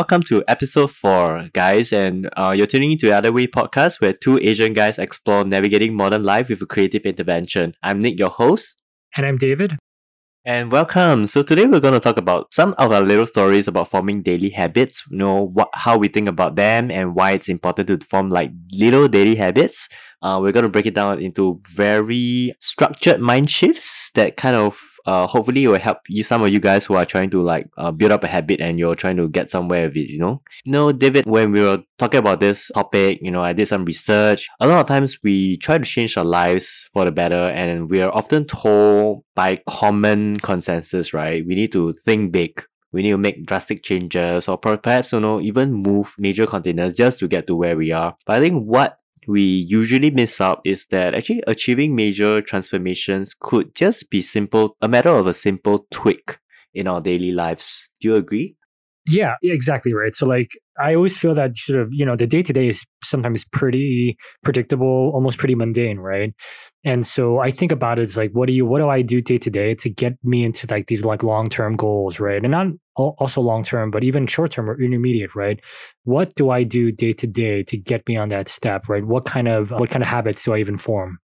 Welcome to episode four, guys, and uh, you're tuning into the Other Way podcast, where two Asian guys explore navigating modern life with a creative intervention. I'm Nick, your host, And I'm David. and welcome. So today we're going to talk about some of our little stories about forming daily habits. You know what, how we think about them, and why it's important to form like little daily habits. Uh, we're going to break it down into very structured mind shifts that kind of uh, hopefully it will help you some of you guys who are trying to like uh, build up a habit and you're trying to get somewhere with it you know? Know david when we were talking about this topic you know i did some research. A lot of times we try to change our lives for the better and we are often told by common consensus right? We need to think big. We need to make drastic changes or perhaps you know even move major continents just to get to where we are. But i think what we usually miss out is that actually achieving major transformations could just be simple a matter of a simple tweak in our daily lives do you agree Yeah, exactly right. So like I always feel that sort of, you know, the day to day is sometimes pretty predictable, almost pretty mundane, right? And so I think about it as like, what do you, what do I do day to day to get me into like these like long term goals, right? And not also long term, but even short term or intermediate, right? What do I do day to day to get me on that step, right? What kind of what kind of habits do I even form?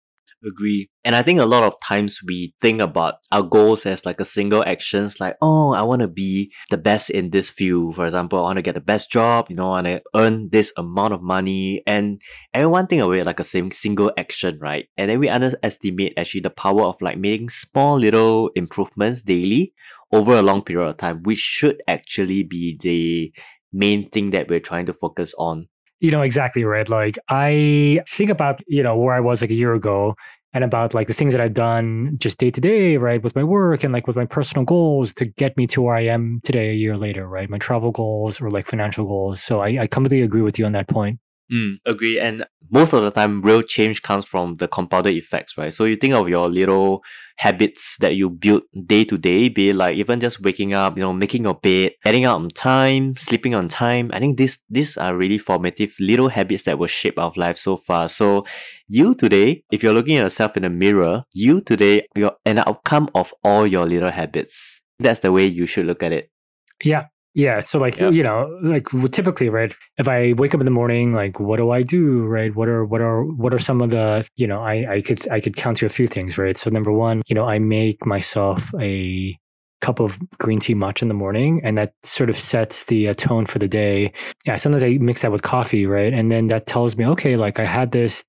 Agree. And i think a lot of times we think about our goals as like a single actions like oh i want to be the best in this field. For example i want to get the best job you know i want to earn this amount of money. And everyone think of it like a same single action right? And then we underestimate actually the power of like making small little improvements daily over a long period of time which should actually be the main thing that we're trying to focus on. You know, exactly right. Like I think about, you know, where I was like a year ago and about like the things that I've done just day to day, right, with my work and like with my personal goals to get me to where I am today a year later, right? My travel goals or like financial goals. So I, I completely agree with you on that point. Mm, agree. And most of the time, real change comes from the compounded effects, right? So you think of your little habits that you build day to day, be it like even just waking up, you know, making your bed, getting out on time, sleeping on time. I think these these are really formative little habits that will shape our life so far. So you today, if you're looking at yourself in the mirror, you today, you're an outcome of all your little habits. That's the way you should look at it. Yeah. Yeah. So like, Yeah. you know, like typically, right, if I wake up in the morning, like what do I do? Right. What are what are what are some of the, you know, I, I could I could count to a few things, right? So number one, you know, I make myself a cup of green tea matcha in the morning and that sort of sets the uh, tone for the day. Yeah, sometimes I mix that with coffee, right? And then that tells me, okay, like I had this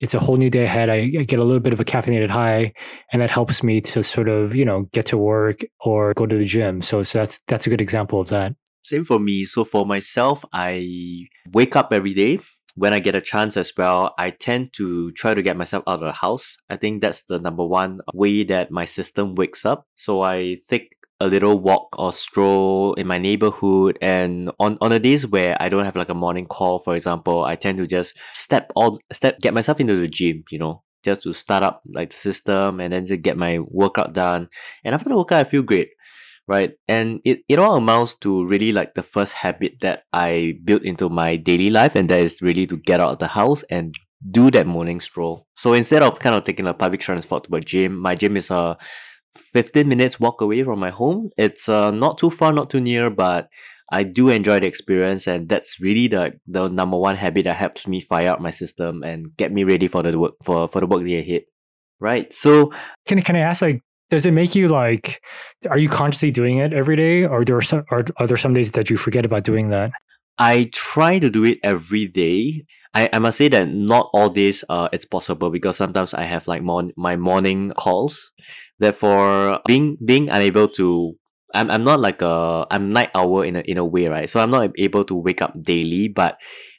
it's a whole new day ahead. I, I get a little bit of a caffeinated high, and that helps me to sort of you know get to work or go to the gym. So so that's that's a good example of that. Same for me. So for myself, I wake up every day. When I get a chance as well, I tend to try to get myself out of the house. I think that's the number one way that my system wakes up. So I take a little walk or stroll in my neighborhood and on, on the days where I don't have like a morning call, for example, I tend to just step all step get myself into the gym, you know, just to start up like the system and then to get my workout done. And after the workout I feel great right? And it, it all amounts to really like the first habit that I built into my daily life, and that is really to get out of the house and do that morning stroll. So instead of kind of taking a public transport to a gym, my gym is a 15 minutes walk away from my home. It's uh, not too far, not too near, but I do enjoy the experience, and that's really the the number one habit that helps me fire up my system and get me ready for the work for, for the work day ahead. Right. So Can can I ask like? Does it make you like? Are you consciously doing it every day, or there are some? Are, are there some days that you forget about doing that? I try to do it every day. I, I must say that not all days uh it's possible because sometimes I have like mon- my morning calls. Therefore, being being unable to I'm I'm not like a I'm night owl in a in a way, right? So I'm not able to wake up daily, but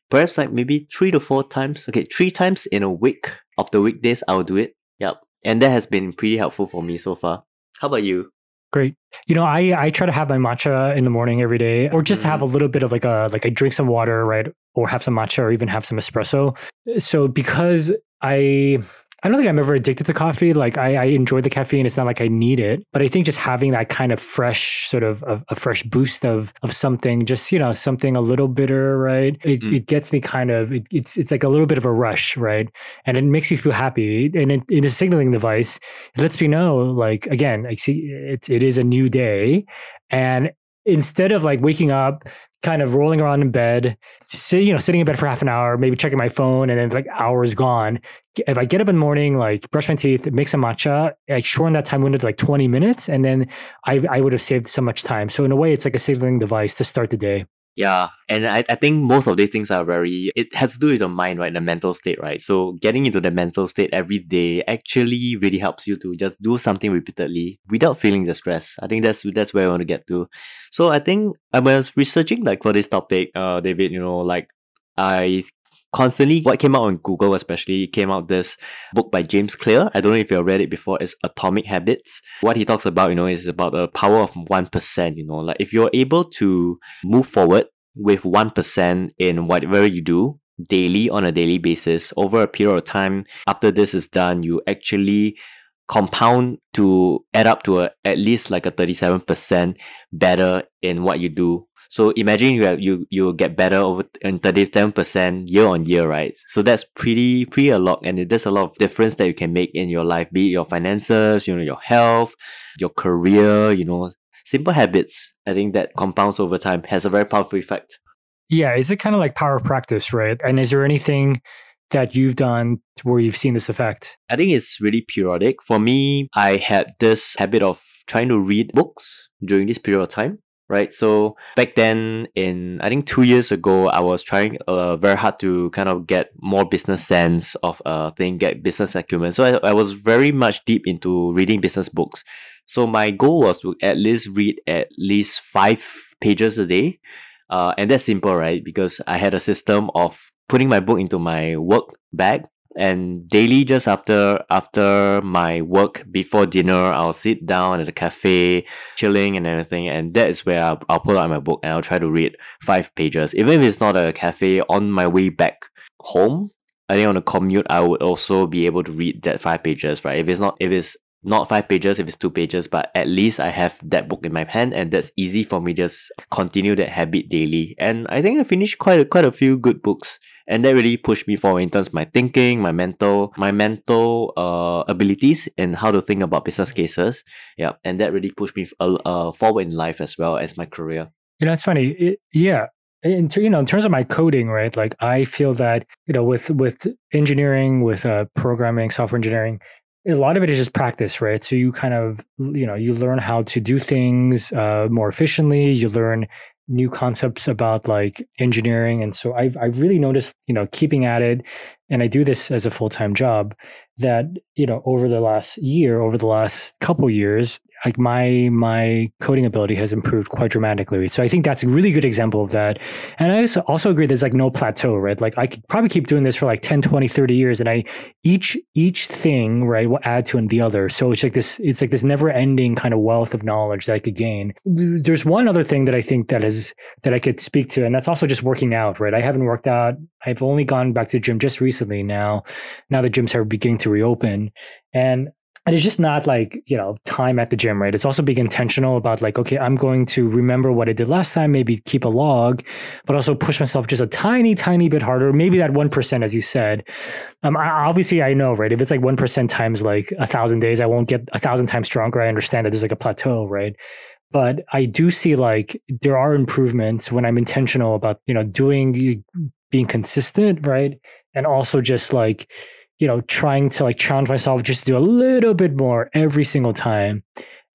perhaps like maybe three to four times. Okay, three times in a week of the weekdays I'll do it. Yep. And that has been pretty helpful for me so far. How about you? Great. You know, I I try to have my matcha in the morning every day, or just have a mm-hmm. little bit of like a like I drink some water, right, or have some matcha, or even have some espresso. So because I I don't think I'm ever addicted to coffee. Like I, I enjoy the caffeine. It's not like I need it, but I think just having that kind of fresh sort of a, a fresh boost of of something, just you know, something a little bitter, right? It, Mm. it gets me kind of it, it's it's like a little bit of a rush, right? And it makes me feel happy. And it, it is a signaling device. It lets me know, like again, I see it it is a new day, and instead of like waking up, kind of rolling around in bed, sit, you know, sitting in bed for half an hour, maybe checking my phone, and then it's like hours gone. If I get up in the morning, like brush my teeth, make some matcha, I shorten that time window to like 20 minutes, and then I, I would have saved so much time. So in a way, it's like a signaling device to start the day. Yeah, and I, I think most of these things are very, it has to do with the mind, right? The mental state, right? So getting into the mental state every day actually really helps you to just do something repeatedly without feeling the stress. I think that's that's where I want to get to. So I think I was researching like for this topic, uh, David, you know, like I constantly what came out on Google especially came out this book by James Clear. I don't know if you've read it before. It's Atomic Habits. What he talks about, you know, is about the power of one percent. You know, like if you're able to move forward with one percent in whatever you do daily on a daily basis over a period of time, after this is done, you actually compound to add up to a, at least like a 37% better in what you do so imagine you have, you you get better over in thirty seven percent year on year, right? So that's pretty pretty a lot, and there's a lot of difference that you can make in your life, be it your finances, you know, your health, your career, you know, simple habits. I think that compounds over time has a very powerful effect. Yeah, is it kind of like power of practice, right? And is there anything that you've done where you've seen this effect? I think it's really periodic. For me, I had this habit of trying to read books during this period of time right? So back then, in I think two years ago, I was trying uh, very hard to kind of get more business sense of uh thing, get business acumen. So I, I was very much deep into reading business books. So my goal was to at least read at least five pages a day. Uh, and that's simple, right? Because I had a system of putting my book into my work bag and daily just after after my work before dinner i'll sit down at the cafe chilling and everything and that is where I'll, I'll pull out my book and i'll try to read five pages. Even if it's not a cafe on my way back home i think on a commute i would also be able to read that five pages right? If it's not if it's not five pages if it's two pages but at least i have that book in my hand and that's easy for me just continue that habit daily. And i think i finished quite a, quite a few good books and that really pushed me forward in terms of my thinking my mental my mental uh, abilities and how to think about business cases. Yeah and that really pushed me uh, uh, forward in life as well as my career. You know it's funny it, yeah in, you know in terms of my coding right like i feel that you know with with engineering with uh, programming software engineering a lot of it is just practice, right? So you kind of, you know, you learn how to do things uh, more efficiently. You learn new concepts about like engineering, and so I've I've really noticed, you know, keeping at it, and I do this as a full time job. That you know, over the last year, over the last couple years, like my my coding ability has improved quite dramatically. So I think that's a really good example of that. And I also, also agree there's like no plateau, right? Like I could probably keep doing this for like 10, 20, 30 years and I each each thing, right, will add to and the other. So it's like this it's like this never-ending kind of wealth of knowledge that I could gain. There's one other thing that I think that is that I could speak to and that's also just working out, right? I haven't worked out. I've only gone back to the gym just recently now. Now the gyms are beginning to reopen. And and it's just not like you know time at the gym right? It's also being intentional about like okay i'm going to remember what i did last time maybe keep a log but also push myself just a tiny tiny bit harder maybe that 1% as you said. Um, I, obviously i know right? If it's like 1% times like a thousand days i won't get a thousand times stronger. I understand that there's like a plateau right? But i do see like there are improvements when i'm intentional about you know doing being consistent right? And also just like you know, trying to like challenge myself just to do a little bit more every single time.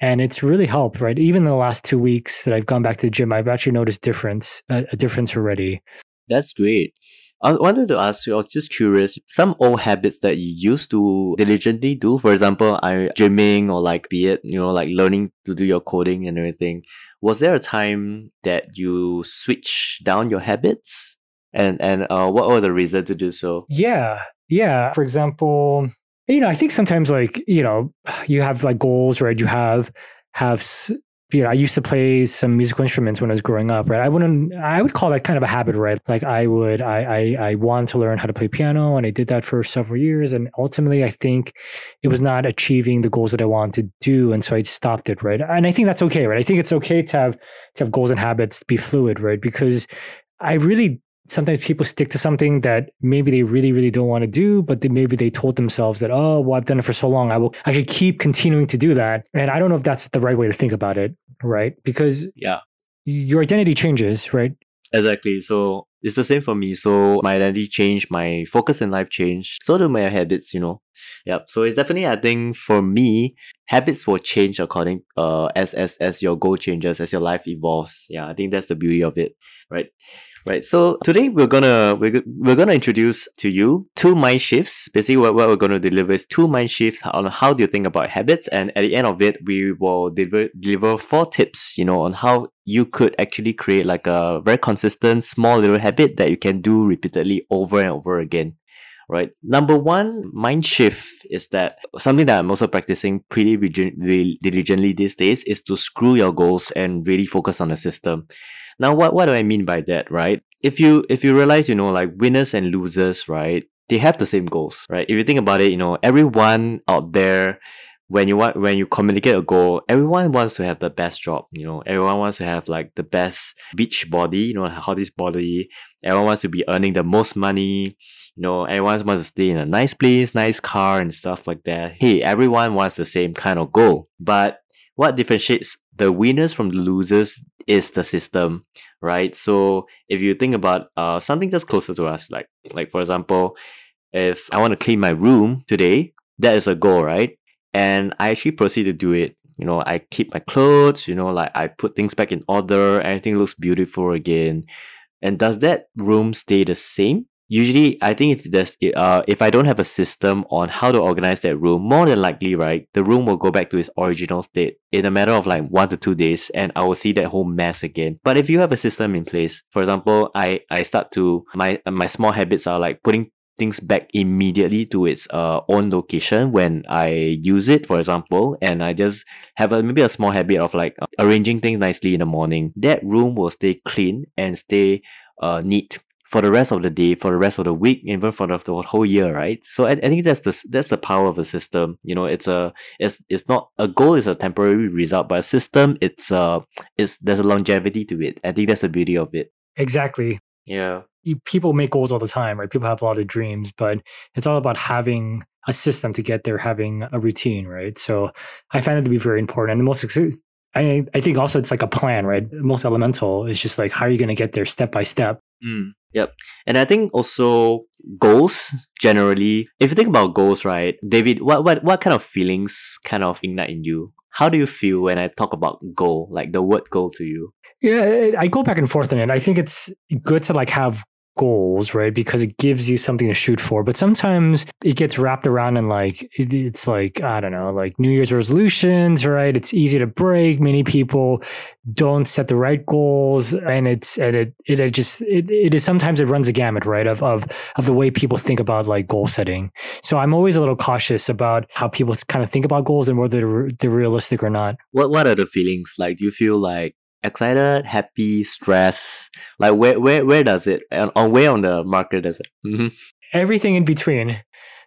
And it's really helped, right? Even the last two weeks that I've gone back to the gym, I've actually noticed difference, a, a difference already. That's great. I wanted to ask you, I was just curious, some old habits that you used to diligently do, for example, I gymming or like be it, you know, like learning to do your coding and everything. Was there a time that you switched down your habits? And and uh, what were the reasons to do so? Yeah, yeah. For example, you know, I think sometimes like, you know, you have like goals, right? You have, have, you know, I used to play some musical instruments when I was growing up, right? I wouldn't, I would call that kind of a habit, right? Like I would, I, I, I to learn how to play piano and I did that for several years. And ultimately, I think it was not achieving the goals that I wanted to do. And so I stopped it, right? And I think that's okay, right? I think it's okay to have, to have goals and habits be fluid, right? Because I really sometimes people stick to something that maybe they really, really don't want to do, but they, maybe they told themselves that, oh, well, I've done it for so long. I will, I should keep continuing to do that. And I don't know if that's the right way to think about it. Right. Because yeah, your identity changes, right? Exactly. So it's the same for me. So my identity changed, my focus in life changed. So do my habits, you know. Yep. So it's definitely I think for me, habits will change according uh as as as your goal changes, as your life evolves. Yeah, I think that's the beauty of it. Right. Right. So today we're gonna we're, we're gonna introduce to you two mind shifts. Basically, what, what we're gonna deliver is two mind shifts on how do you think about habits, and at the end of it, we will deliver deliver four tips. You know, on how you could actually create like a very consistent small little habit that you can do repeatedly over and over again. Right. Number one mind shift is that something that I'm also practicing pretty diligently these days is to screw your goals and really focus on the system. Now, what, what do I mean by that, right? If you if you realize, you know, like winners and losers, right? They have the same goals, right? If you think about it, you know, everyone out there when you want when you communicate a goal, everyone wants to have the best job. You know, everyone wants to have like the best beach body. You know, hottest body. Everyone wants to be earning the most money. You know, everyone wants to stay in a nice place, nice car, and stuff like that. Hey, everyone wants the same kind of goal. But what differentiates the winners from the losers is the system, right? So if you think about uh, something that's closer to us, like like for example, if I want to clean my room today, that is a goal, right? And I actually proceed to do it. You know, I keep my clothes, you know, like I put things back in order, everything looks beautiful again. And does that room stay the same? usually I think if there's uh if I don't have a system on how to organize that room, more than likely, right, the room will go back to its original state in a matter of like one to two days and I will see that whole mess again. But if you have a system in place, for example, I, I start to my my small habits are like putting things back immediately to its uh, own location when I use it, for example, and I just have a maybe a small habit of like uh, arranging things nicely in the morning. That room will stay clean and stay uh, neat for the rest of the day, for the rest of the week, even for the, the whole year, right? So I, I think that's the that's the power of a system. You know, it's a it's it's not a goal is a temporary result, but a system it's uh it's there's a longevity to it. I think that's the beauty of it. Exactly. Yeah. People make goals all the time, right? People have a lot of dreams, but it's all about having a system to get there, having a routine, right? So I find it to be very important. And the most I I think also it's like a plan, right? Most elemental is just like how are you going to get there step by step. Mm. Yep. And I think also goals generally, if you think about goals, right, David, what, what, what kind of feelings kind of ignite in you? How do you feel when I talk about goal, like the word goal to you? Yeah, I go back and forth on it. I think it's good to like have goals, right? Because it gives you something to shoot for. But sometimes it gets wrapped around in like, it's like, I don't know, like New Year's resolutions, right? It's easy to break. Many people don't set the right goals. And it's, and it, it, it just, it, it is sometimes it runs a gamut, right? Of, of, of the way people think about like goal setting. So I'm always a little cautious about how people kind of think about goals and whether they're, they're realistic or not. What, what are the feelings? Like, do you feel like excited, happy, stressed? Like where where where does it on, on where on the market does it? Mm-hmm. Everything in between.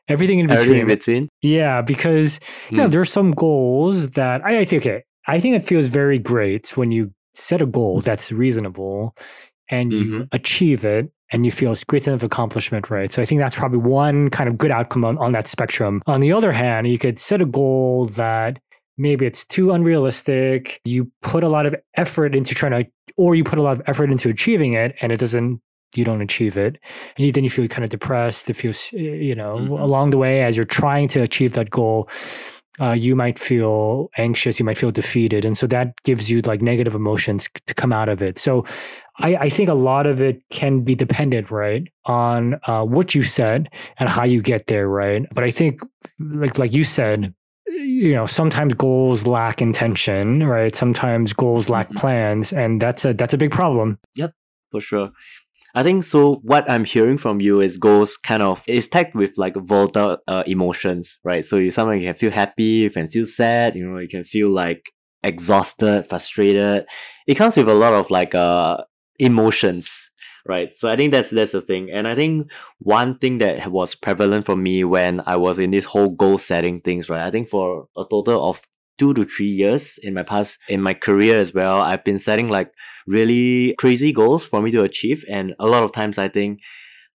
Everything in between. Everything in between. Yeah, because you know, hmm. there are some goals that I, I think okay. I think it feels very great when you set a goal that's reasonable and you mm-hmm. achieve it and you feel it's great sense of accomplishment, right? So I think that's probably one kind of good outcome on, on that spectrum. On the other hand, you could set a goal that maybe it's too unrealistic. You put a lot of effort into trying to, or you put a lot of effort into achieving it and it doesn't, you don't achieve it. And then you feel kind of depressed. It feels, you know, mm-hmm. along the way as you're trying to achieve that goal, uh, you might feel anxious, you might feel defeated. And so that gives you like negative emotions to come out of it. So I, I think a lot of it can be dependent, right, on uh, what you said and how you get there, right? But I think, like like you said, you know sometimes goals lack intention right sometimes goals lack mm-hmm. plans and that's a that's a big problem yep for sure I think so. What I'm hearing from you is goals kind of is tagged with like volatile uh, emotions, right? So you sometimes you can feel happy, you can feel sad, you know, you can feel like exhausted, frustrated. It comes with a lot of like uh emotions, right? So I think that's that's the thing. And I think one thing that was prevalent for me when I was in this whole goal setting things, right? I think for a total of two to three years in my past in my career as well, I've been setting like really crazy goals for me to achieve. And a lot of times I think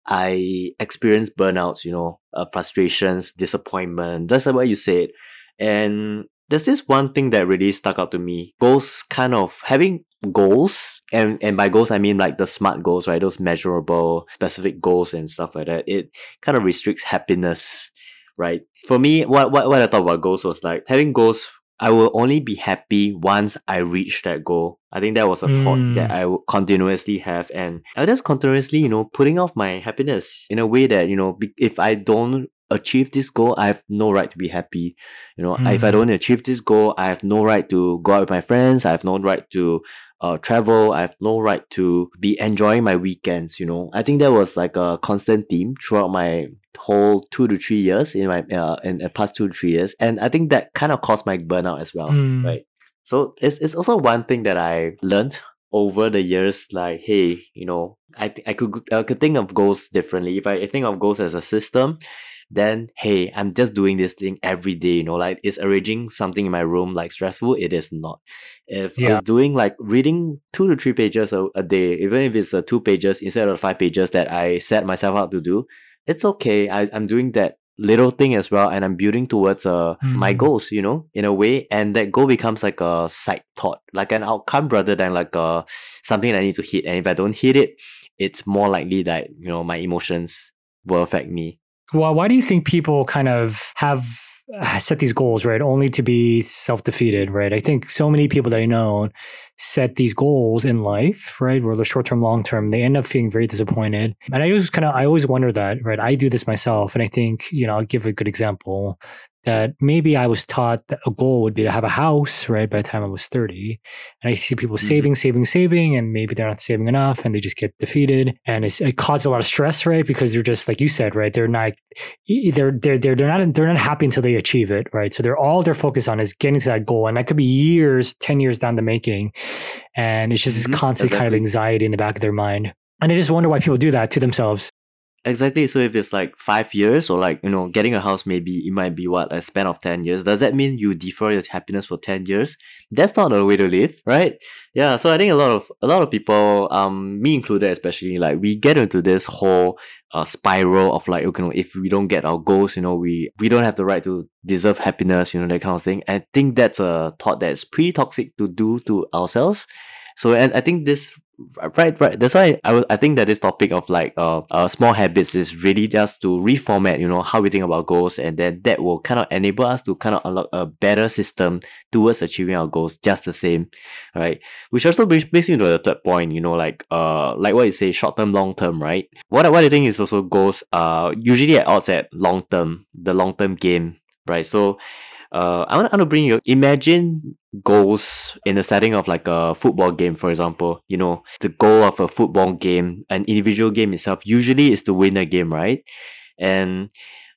I experience burnouts, you know, uh, frustrations, disappointment. That's what you said. And there's this one thing that really stuck out to me. Goals kind of having goals and and by goals I mean like the smart goals, right? Those measurable, specific goals and stuff like that. It kind of restricts happiness, right? For me, what what what I thought about goals was like having goals. I will only be happy once I reach that goal. I think that was a mm. thought that I continuously have, and I just continuously, you know, putting off my happiness in a way that you know, if I don't achieve this goal, I have no right to be happy. You know, mm. if I mm. don't achieve this goal, I have no right to go out with my friends. I have no right to uh, travel. I have no right to be enjoying my weekends. You know, I think that was like a constant theme throughout my whole two to three years in my uh, in the past two to three years, and I think that kind of caused my burnout as well. Mm. Right. So it's it's also one thing that I learned over the years. Like, hey, you know, I th- I could I could think of goals differently. If I think of goals as a system, then hey, I'm just doing this thing every day, you know, like is arranging something in my room like stressful? It is not. If yeah. it's doing like reading two to three pages a, a day, even if it's the two pages instead of five pages that I set myself out to do, it's okay. I, I'm doing that little thing as well and i'm building towards uh mm. my goals you know in a way and that goal becomes like a side thought like an outcome rather than like a something i need to hit and if i don't hit it it's more likely that you know my emotions will affect me well, why do you think people kind of have uh, set these goals, right, only to be self defeated, right? I think so many people that I know set these goals in life, right, whether short term, long term, they end up feeling very disappointed. And I always kind of, I always wonder that, right? I do this myself. And I think, you know, I'll give a good example that maybe I was taught that a goal would be to have a house, right, by the time I was 30. And I see people mm-hmm. saving, saving, saving, and maybe they're not saving enough and they just get defeated. And it causes a lot of stress, right? Because they're just, like you said, right, they're not, they're, they're, they're, they're not, they're not happy until they achieve it, right? So they're all they're focused on is getting to that goal. And that could be years, 10 years down the making. And it's just mm-hmm. this constant exactly. kind of anxiety in the back of their mind. And I just wonder why people do that to themselves. Exactly. So if it's like five years or like, you know, getting a house maybe it might be what, a span of 10 years. Does that mean you defer your happiness for 10 years? That's not a way to live, right? Yeah. So I think a lot of a lot of people, um, me included especially, like we get into this whole uh, spiral of like, you know, if we don't get our goals, you know, we we don't have the right to deserve happiness, you know, that kind of thing. I think that's a thought that's pretty toxic to do to ourselves. So and I think this right right. That's why I, I think that this topic of like uh, uh small habits is really just to reformat you know how we think about goals and then that will kind of enable us to kind of unlock a better system towards achieving our goals just the same right? Which also brings, brings me to the third point you know like uh like what you say short term long term right? What, what I think is also goals uh usually at odds at long term the long term game right? So uh, I want to bring you imagine goals in the setting of like a football game, for example. You know, the goal of a football game, an individual game itself, usually is to win a game, right? And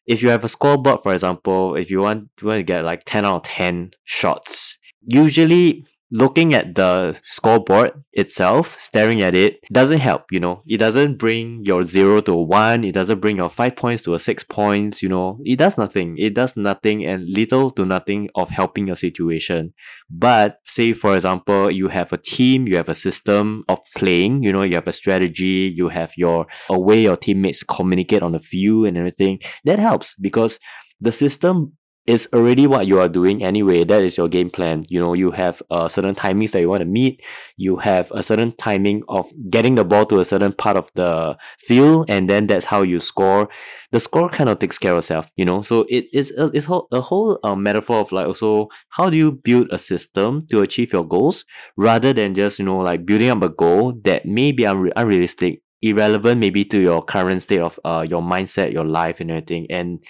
if you have a scoreboard, for example, if you want, you want to get like 10 out of 10 shots, usually looking at the scoreboard itself, staring at it, doesn't help, you know. It doesn't bring your zero to a one, it doesn't bring your five points to a six points, you know. It does nothing. It does nothing and little to nothing of helping your situation. But say for example, you have a team, you have a system of playing, you know, you have a strategy, you have your a way your teammates communicate on the field and everything. That helps because the system is already what you are doing anyway. That is your game plan. You know, you have uh, certain timings that you want to meet. You have a certain timing of getting the ball to a certain part of the field, and then that's how you score. The score kind of takes care of itself, you know. So it is a, it's a whole uh, metaphor of like also how do you build a system to achieve your goals rather than just you know like building up a goal that may be unre- unrealistic, irrelevant maybe to your current state of uh your mindset, your life, and everything, and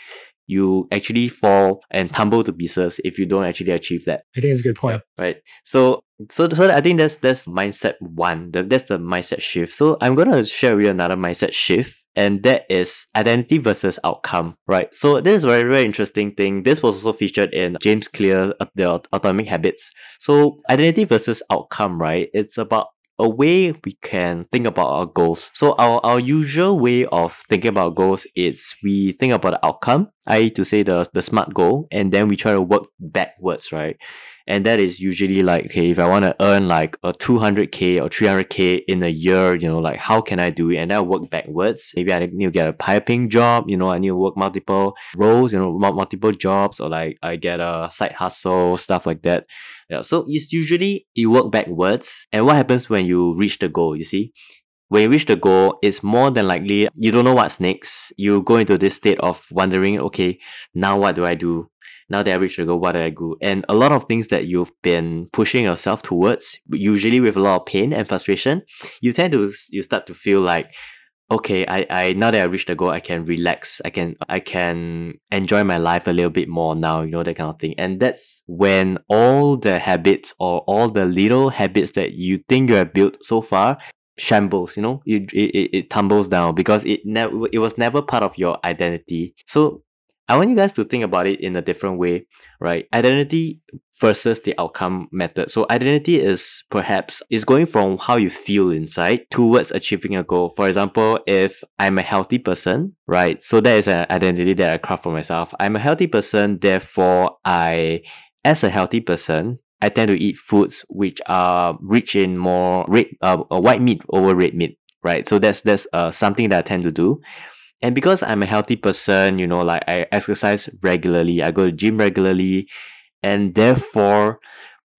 you actually fall and tumble to pieces if you don't actually achieve that. I think it's a good point. Right. So so so I think that's that's mindset one. The, that's the mindset shift. So I'm gonna share with you another mindset shift. And that is identity versus outcome, right? So this is a very, very interesting thing. This was also featured in James Clear, uh, the Atomic Habits. So identity versus outcome, right? It's about a way we can think about our goals. So our, our usual way of thinking about goals is we think about the outcome I to say the the smart goal, and then we try to work backwards, right? And that is usually like, okay, if I want to earn like a 200k or 300k in a year, you know, like how can I do it? And I work backwards. Maybe I need to get a piping job, you know, I need to work multiple roles, you know, multiple jobs, or like I get a side hustle, stuff like that. Yeah. So it's usually you work backwards. And what happens when you reach the goal? You see, when you reach the goal, it's more than likely you don't know what's next. You go into this state of wondering, okay, now what do I do? Now that I reached the goal, what do I do? And a lot of things that you've been pushing yourself towards, usually with a lot of pain and frustration, you tend to you start to feel like, okay, I, I now that I reached the goal, I can relax. I can I can enjoy my life a little bit more now, you know, that kind of thing. And that's when all the habits or all the little habits that you think you have built so far shambles you know it, it, it tumbles down because it never it was never part of your identity so i want you guys to think about it in a different way right? Identity versus the outcome method. So identity is perhaps is going from how you feel inside towards achieving a goal. For example if i'm a healthy person right? So that is an identity that i craft for myself. I'm a healthy person therefore i as a healthy person I tend to eat foods which are rich in more red, uh, white meat over red meat, right? So that's that's uh, something that I tend to do. And because I'm a healthy person, you know, like I exercise regularly, I go to gym regularly, and therefore,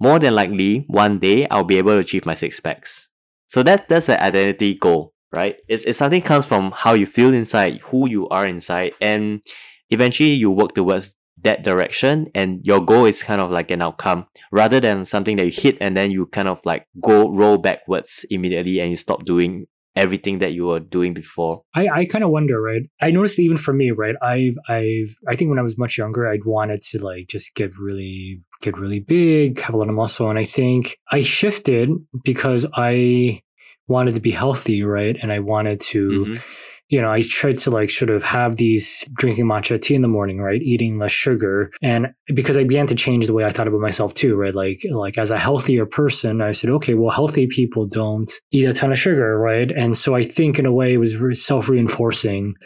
more than likely, one day I'll be able to achieve my six packs. So that's that's an identity goal, right? It's, it's something comes from how you feel inside, who you are inside, and eventually you work towards that direction and your goal is kind of like an outcome rather than something that you hit and then you kind of like go roll backwards immediately and you stop doing everything that you were doing before? I, I kind of wonder right? I noticed even for me right i've i've i think when i was much younger i'd wanted to like just get really get really big have a lot of muscle and i think i shifted because i wanted to be healthy right? And i wanted to mm-hmm you know, I tried to like sort of have these drinking matcha tea in the morning, right? Eating less sugar. And because I began to change the way I thought about myself too, right? Like, like as a healthier person, I said, okay, well, healthy people don't eat a ton of sugar, right? And so I think in a way it was self reinforcing.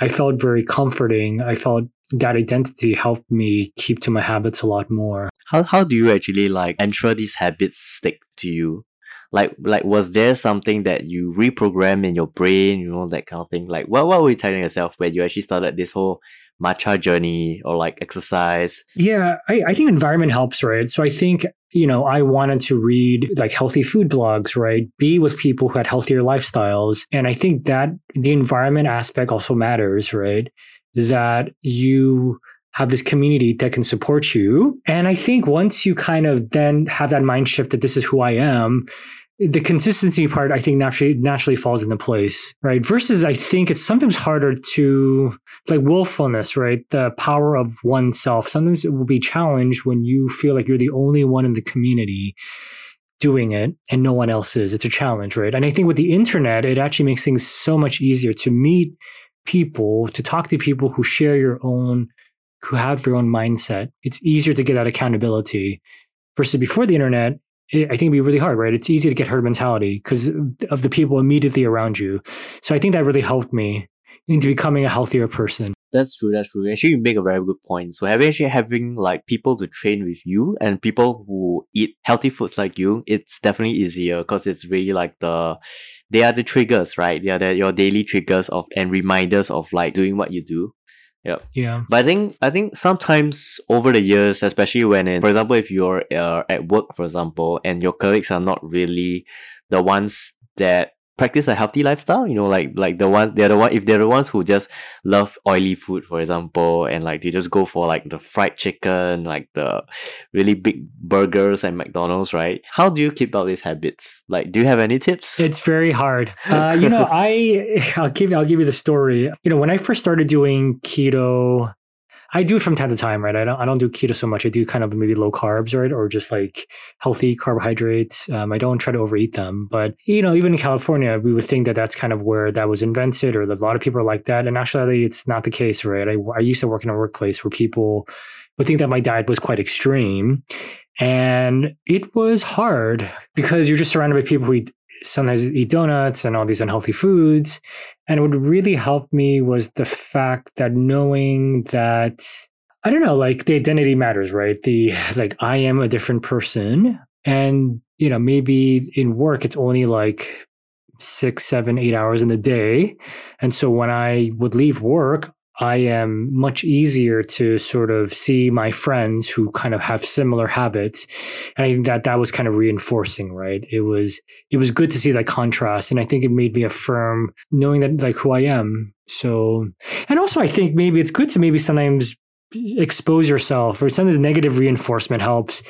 I felt very comforting. I felt that identity helped me keep to my habits a lot more. How, how do you actually like ensure these habits stick to you? Like like was there something that you reprogram in your brain you know that kind of thing? Like what, what were you telling yourself when you actually started this whole matcha journey or like exercise? Yeah I, I think environment helps right? So i think you know i wanted to read like healthy food blogs right? Be with people who had healthier lifestyles. And i think that the environment aspect also matters right? That you have this community that can support you. And I think once you kind of then have that mind shift that this is who I am, the consistency part I think naturally naturally falls into place, right? Versus I think it's sometimes harder to like willfulness, right? The power of oneself. Sometimes it will be challenged when you feel like you're the only one in the community doing it and no one else is. It's a challenge, right? And I think with the internet, it actually makes things so much easier to meet people, to talk to people who share your own, who have their own mindset. It's easier to get that accountability versus before the internet, I think it'd be really hard, right? It's easy to get herd mentality because of the people immediately around you. So I think that really helped me into becoming a healthier person. That's true. That's true. Actually, you make a very good point. So having actually having like people to train with you and people who eat healthy foods like you, it's definitely easier because it's really like the they are the triggers, right? They are your daily triggers of and reminders of like doing what you do. Yeah. Yeah. But I think I think sometimes over the years, especially when in, for example, if you're uh, at work, for example, and your colleagues are not really the ones that practice a healthy lifestyle you know like like the one they're the one if they're the ones who just love oily food for example and like they just go for like the fried chicken like the really big burgers and mcdonald's right? How do you keep up these habits? Like do you have any tips? It's very hard. Uh, you know i i'll give i'll give you the story. You know when i first started doing keto I do it from time to time, right? I don't I don't do keto so much. I do kind of maybe low carbs, right, or just like healthy carbohydrates. Um, I don't try to overeat them, but you know, even in California, we would think that that's kind of where that was invented, or that a lot of people are like that. And actually, it's not the case, right? I, I used to work in a workplace where people would think that my diet was quite extreme, and it was hard because you're just surrounded by people who eat sometimes eat donuts and all these unhealthy foods. And what really helped me was the fact that knowing that I don't know, like the identity matters, right? The like I am a different person. And, you know, maybe in work it's only like six, seven, eight hours in the day. And so when I would leave work, I am much easier to sort of see my friends who kind of have similar habits. And I think that that was kind of reinforcing, right? It was, it was good to see that contrast. And I think it made me affirm knowing that like who I am. So, and also I think maybe it's good to maybe sometimes expose yourself or sometimes negative reinforcement helps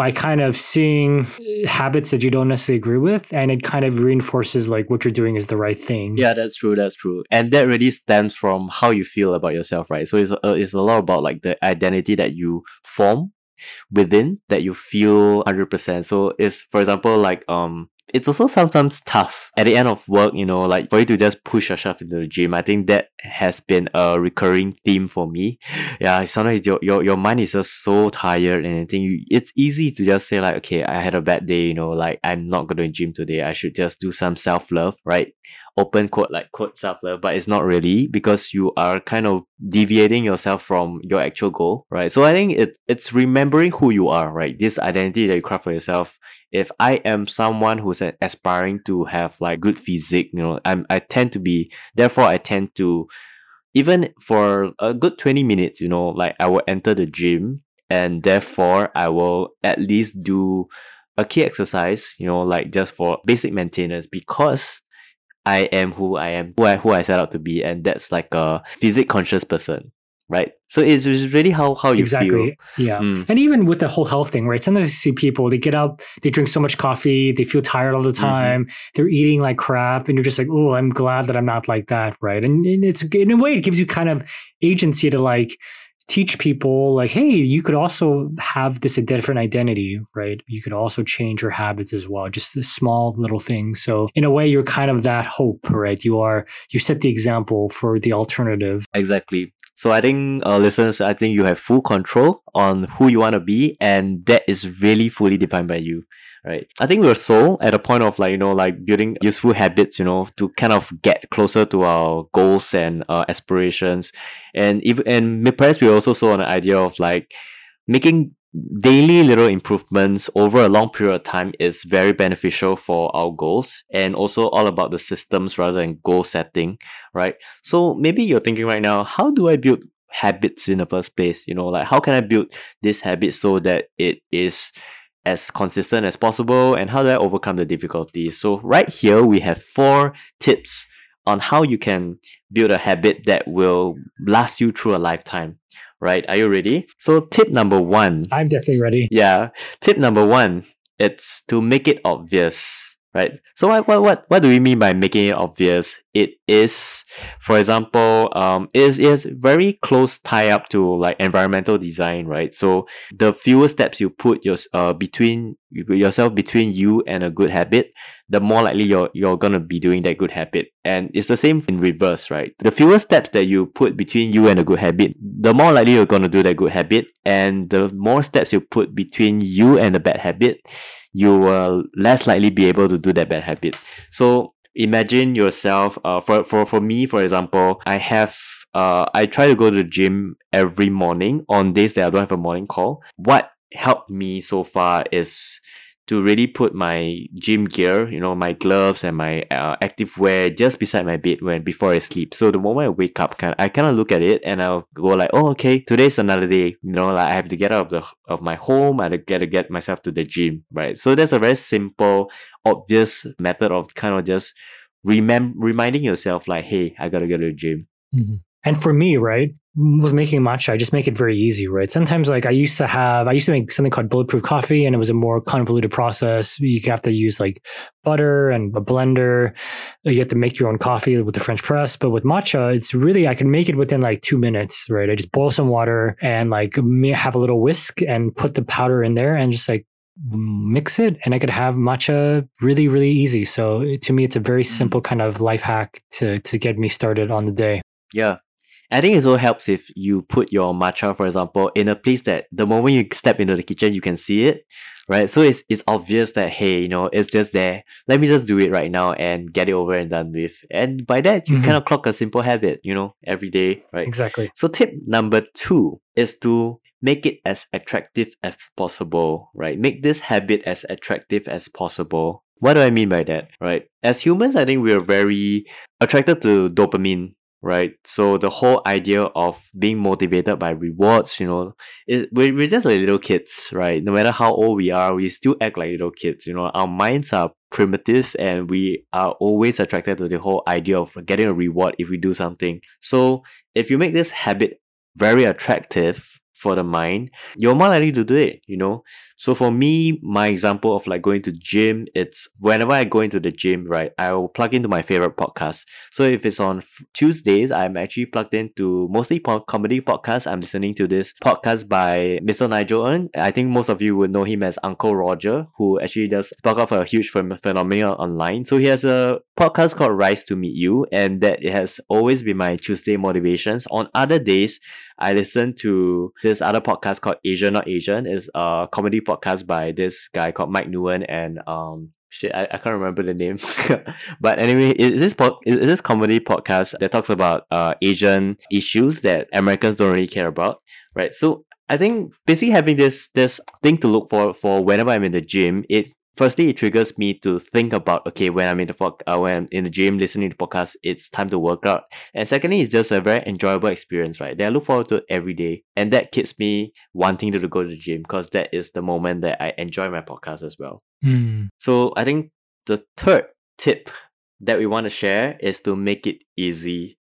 by kind of seeing habits that you don't necessarily agree with and it kind of reinforces like what you're doing is the right thing. Yeah that's true that's true. And that really stems from how you feel about yourself right? So it's, uh, it's a lot about like the identity that you form within that you feel 100% so it's for example like um it's also sometimes tough at the end of work, you know, like for you to just push yourself into the gym. I think that has been a recurring theme for me. Yeah, sometimes your your, your mind is just so tired and I think it's easy to just say like, okay, I had a bad day, you know, like I'm not going to gym today. I should just do some self love, right? Open quote like quote self love, but it's not really because you are kind of deviating yourself from your actual goal, right? So I think it's it's remembering who you are, right? This identity that you craft for yourself. If I am someone who's aspiring to have like good physique, you know, I'm I tend to be therefore I tend to even for a good 20 minutes, you know, like I will enter the gym and therefore I will at least do a key exercise, you know, like just for basic maintenance because I am who I am, who I who I set out to be, and that's like a physic conscious person, right? So it's really how how you exactly. feel. Yeah, mm. and even with the whole health thing, right? Sometimes you see people they get up, they drink so much coffee, they feel tired all the mm-hmm. time, mm-hmm. they're eating like crap, and you're just like, oh, I'm glad that I'm not like that, right? And, and it's in a way it gives you kind of agency to like teach people like hey you could also have this a different identity right? You could also change your habits as well just the small little things. So in a way you're kind of that hope right? You are you set the example for the alternative. Exactly so I think uh, listeners, I think you have full control on who you want to be, and that is really fully defined by you, right? I think we're so at a point of like you know like building useful habits, you know, to kind of get closer to our goals and uh, aspirations, and if and perhaps we're also saw an idea of like making daily little improvements over a long period of time is very beneficial for our goals and also all about the systems rather than goal setting right? So maybe you're thinking right now how do i build habits in the first place? You know like how can i build this habit so that it is as consistent as possible and how do i overcome the difficulties? So right here we have four tips on how you can build a habit that will last you through a lifetime right? Are you ready? So, tip number one. I'm definitely ready. Yeah. Tip number one it's to make it obvious right? So what, what what what do we mean by making it obvious? It is, for example, um, is is very close tie up to like environmental design, right? So the fewer steps you put your uh between yourself between you and a good habit, the more likely you're you're gonna be doing that good habit. And it's the same in reverse, right? The fewer steps that you put between you and a good habit, the more likely you're gonna do that good habit, and the more steps you put between you and a bad habit you will less likely be able to do that bad habit. So imagine yourself, uh, for, for, for me, for example, I have uh, I try to go to the gym every morning on days that I don't have a morning call. What helped me so far is to really put my gym gear, you know, my gloves and my uh, active wear just beside my bed when before I sleep. So the moment I wake up, kind I kind of look at it and I'll go like, oh, okay, today's another day. You know, like I have to get out of the of my home. I got to get myself to the gym, right? So that's a very simple, obvious method of kind of just remember reminding yourself like, hey, I gotta go to the gym. Mm-hmm. And for me, right, with making matcha, I just make it very easy, right? Sometimes, like I used to have, I used to make something called bulletproof coffee, and it was a more convoluted process. You have to use like butter and a blender. You have to make your own coffee with the French press. But with matcha, it's really I can make it within like two minutes, right? I just boil some water and like have a little whisk and put the powder in there and just like mix it and I could have matcha really, really easy. So to me, it's a very mm. simple kind of life hack to to get me started on the day. Yeah, I think it also helps if you put your matcha, for example, in a place that the moment you step into the kitchen, you can see it, right? So it's it's obvious that hey, you know, it's just there. Let me just do it right now and get it over and done with. And by that, you Mhm. kind of clock a simple habit, you know, every day, right? Exactly. So tip number two is to make it as attractive as possible, right? Make this habit as attractive as possible. What do I mean by that, right? As humans, I think we're very attracted to dopamine, right? So the whole idea of being motivated by rewards, you know, is we're, we're just like little kids, right? No matter how old we are, we still act like little kids. You know, our minds are primitive and we are always attracted to the whole idea of getting a reward if we do something. So if you make this habit very attractive for the mind, you're more likely to do it, you know. So for me, my example of like going to gym, it's whenever I go into the gym, right, I will plug into my favorite podcast. So if it's on Tuesdays, I'm actually plugged into mostly po- comedy podcasts. I'm listening to this podcast by Mr. Nigel Ng. I think most of you would know him as Uncle Roger, who actually does spark off a huge phen- phenomenon online. So he has a podcast called Rice to Meet You, and that has always been my Tuesday motivations. On other days, I listened to this other podcast called Asian Not Asian. It's a comedy podcast by this guy called Mike Nguyen and um shit I, I can't remember the name. but anyway, is this pod, it's this comedy podcast that talks about uh Asian issues that Americans don't really care about. Right. So I think basically having this this thing to look for for whenever I'm in the gym, it firstly it triggers me to think about okay when I'm in the pod, uh, when I'm in the gym listening to podcasts, it's time to work out. And secondly, it's just a very enjoyable experience, right? That I look forward to every day, and that keeps me wanting to go to the gym because that is the moment that I enjoy my podcast as well. Mm. So I think the third tip that we want to share is to make it easy.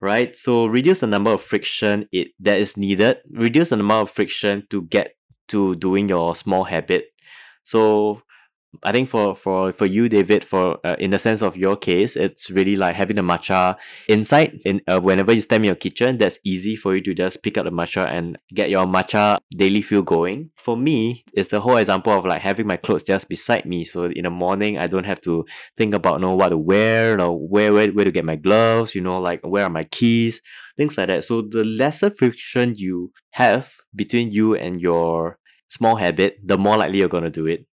Right? So reduce the number of friction it that is needed. Reduce the number of friction to get to doing your small habit. So I think for for for you, David, for uh, in the sense of your case, it's really like having the matcha inside. In uh, whenever you stand in your kitchen, that's easy for you to just pick up the matcha and get your matcha daily feel going. For me, it's the whole example of like having my clothes just beside me. So in the morning, I don't have to think about you know what to wear or where where where to get my gloves. You know, like where are my keys, things like that. So the lesser friction you have between you and your small habit, the more likely you're gonna do it.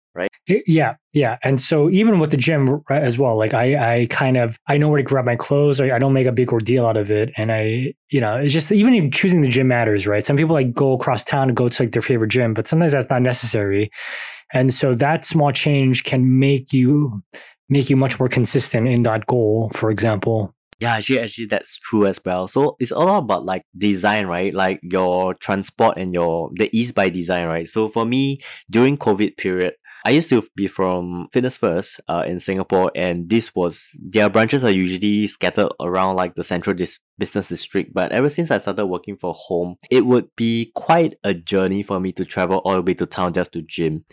Y- Yeah, yeah. And so even with the gym as well, like I, I kind of I know where to grab my clothes. I, I don't make a big ordeal out of it, and I, you know, it's just even in choosing the gym matters, right? Some people like go across town to go to like their favorite gym, but sometimes that's not necessary. And so that small change can make you make you much more consistent in that goal. For example, Yeah, actually, actually, that's true as well. So it's all about like design, right? Like your transport and your the ease by design, right? So for me, during COVID period, I used to be from Fitness First uh, in Singapore, and this was their branches are usually scattered around like the central dis- business district. But ever since I started working for home, it would be quite a journey for me to travel all the way to town just to gym.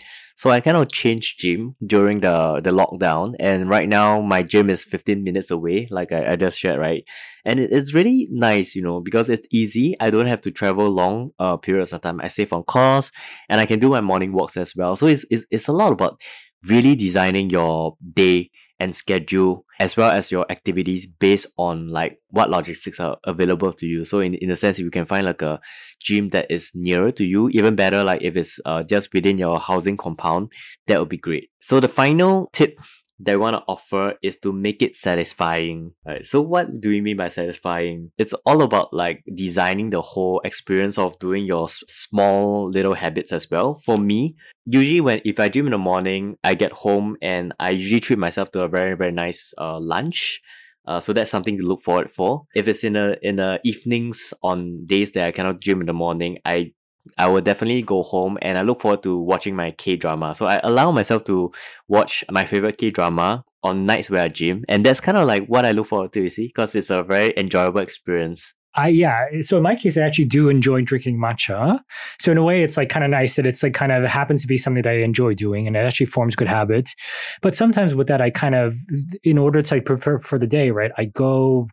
So I kind of changed gym during the the lockdown, and right now my gym is 15 minutes away, like I, I just shared, right? And it, it's really nice, you know, because it's easy. I don't have to travel long uh periods of time. I save on cost, and I can do my morning walks as well. So it's it's, it's a lot about really designing your day and schedule as well as your activities based on like what logistics are available to you. So in, in a sense, if you can find like a gym that is nearer to you, even better, like if it's uh, just within your housing compound, that would be great. So the final tip I want to offer is to make it satisfying. Right. So what do we mean by satisfying? It's all about like designing the whole experience of doing your small little habits as well. For me, usually when if I gym in the morning, I get home and I usually treat myself to a very very nice uh, lunch. Uh, so that's something to look forward for. If it's in the in the evenings on days that I cannot gym in the morning, I I will definitely go home and I look forward to watching my K drama. So I allow myself to watch my favorite K drama on nights where I gym, and that's kind of like what I look forward to. You see, because it's a very enjoyable experience. I yeah. So in my case, I actually do enjoy drinking matcha. So in a way, it's like kind of nice that it's like kind of happens to be something that I enjoy doing, and it actually forms good habits. But sometimes with that, I kind of, in order to like prepare for the day, right? I go,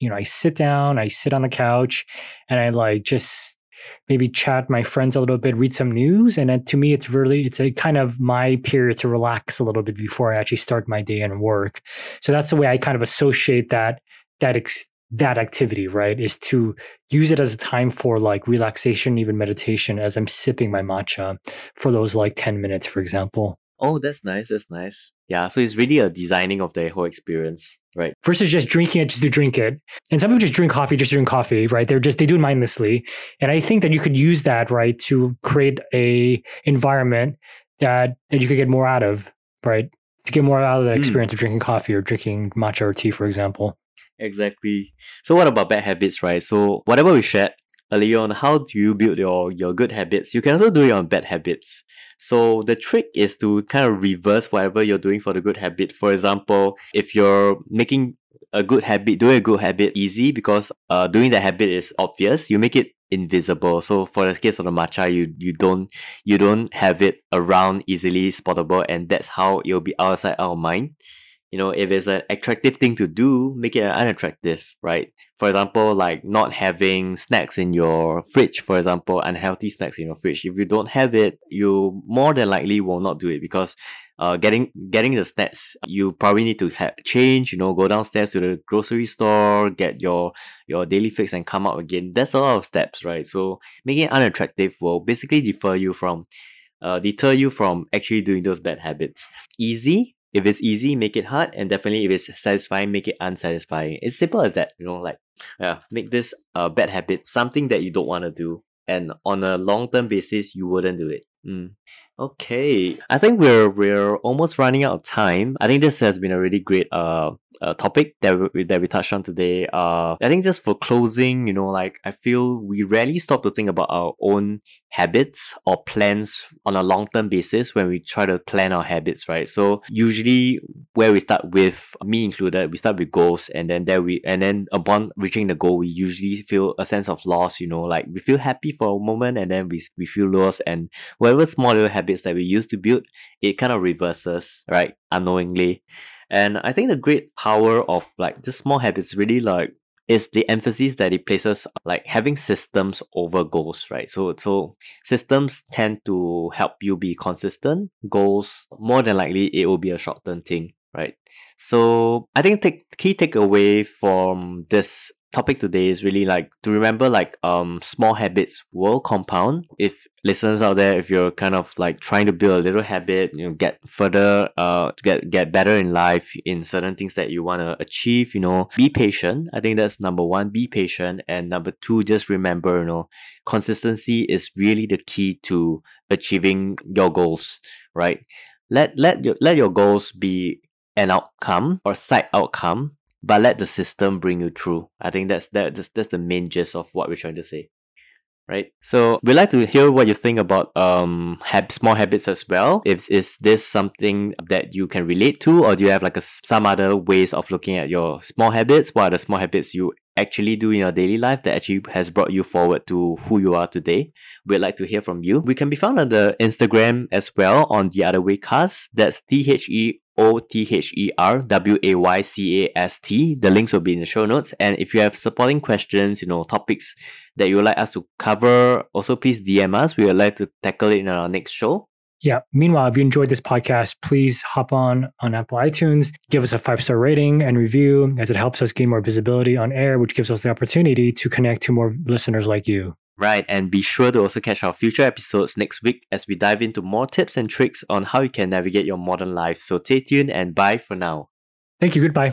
you know, I sit down, I sit on the couch, and I like just maybe chat my friends a little bit, read some news, and then to me, it's really it's a kind of my period to relax a little bit before I actually start my day and work. So that's the way I kind of associate that that ex- that activity, right? Is to use it as a time for like relaxation, even meditation as I'm sipping my matcha for those like 10 minutes, for example. Oh, that's nice. That's nice. Yeah. So it's really a designing of the whole experience, right? Versus just drinking it just to drink it. And some people just drink coffee just to drink coffee, right? They're just, they do it mindlessly. And I think that you could use that, right, to create a environment that, that you could get more out of, right? To get more out of the Hmm. experience of drinking coffee or drinking matcha or tea, for example. Exactly. So what about bad habits, right? So whatever we shared earlier on, how do you build your your good habits? You can also do it on bad habits. So the trick is to kind of reverse whatever you're doing for the good habit. For example, if you're making a good habit, doing a good habit easy because uh doing the habit is obvious, you make it invisible. So for the case of the matcha, you you don't you don't have it around easily spottable and that's how it'll be outside our mind you know if it's an attractive thing to do make it unattractive right? For example like not having snacks in your fridge for example unhealthy snacks in your fridge. If you don't have it you more than likely will not do it because uh, getting getting the snacks you probably need to have change you know go downstairs to the grocery store get your your daily fix and come out again. That's a lot of steps right? So making it unattractive will basically defer you from uh, deter you from actually doing those bad habits. Easy if it's easy, make it hard, and definitely if it's satisfying, make it unsatisfying. It's simple as that, you know. Like, yeah, make this a bad habit something that you don't want to do, and on a long term basis, you wouldn't do it. Mm. Okay, I think we're we're almost running out of time. I think this has been a really great uh, uh topic that we, that we touched on today. Uh, I think just for closing, you know, like I feel we rarely stop to think about our own habits or plans on a long term basis when we try to plan our habits, right? So usually where we start with me included, we start with goals and then there we and then upon reaching the goal, we usually feel a sense of loss, you know, like we feel happy for a moment and then we we feel lost and whatever small little habits that we used to build, it kind of reverses, right? Unknowingly. And I think the great power of like just small habits really like is the emphasis that it places like having systems over goals, right? So so systems tend to help you be consistent. Goals more than likely it will be a short term thing, right? So I think take key takeaway from this topic today is really like to remember like um small habits will compound. If listeners out there if you're kind of like trying to build a little habit you know get further uh get get better in life in certain things that you want to achieve you know be patient. I think that's number one be patient. And number two just remember you know consistency is really the key to achieving your goals right? Let let your let your goals be an outcome or side outcome but let the system bring you through. I think that's that, that's that's the main gist of what we're trying to say. Right. So we'd like to hear what you think about um hab- small habits as well. If is this something that you can relate to, or do you have like a, some other ways of looking at your small habits? What are the small habits you actually do in your daily life that actually has brought you forward to who you are today? We'd like to hear from you. We can be found on the Instagram as well on the other way cast. That's T H E O T H E R W A Y C A S T. The links will be in the show notes. And if you have supporting questions, you know, topics that you would like us to cover, also please DM us. We would like to tackle it in our next show. Yeah. Meanwhile, if you enjoyed this podcast, please hop on on Apple iTunes, give us a five star rating and review, as it helps us gain more visibility on air, which gives us the opportunity to connect to more listeners like you. Right, and be sure to also catch our future episodes next week as we dive into more tips and tricks on how you can navigate your modern life. So stay tuned and bye for now. Thank you. Goodbye.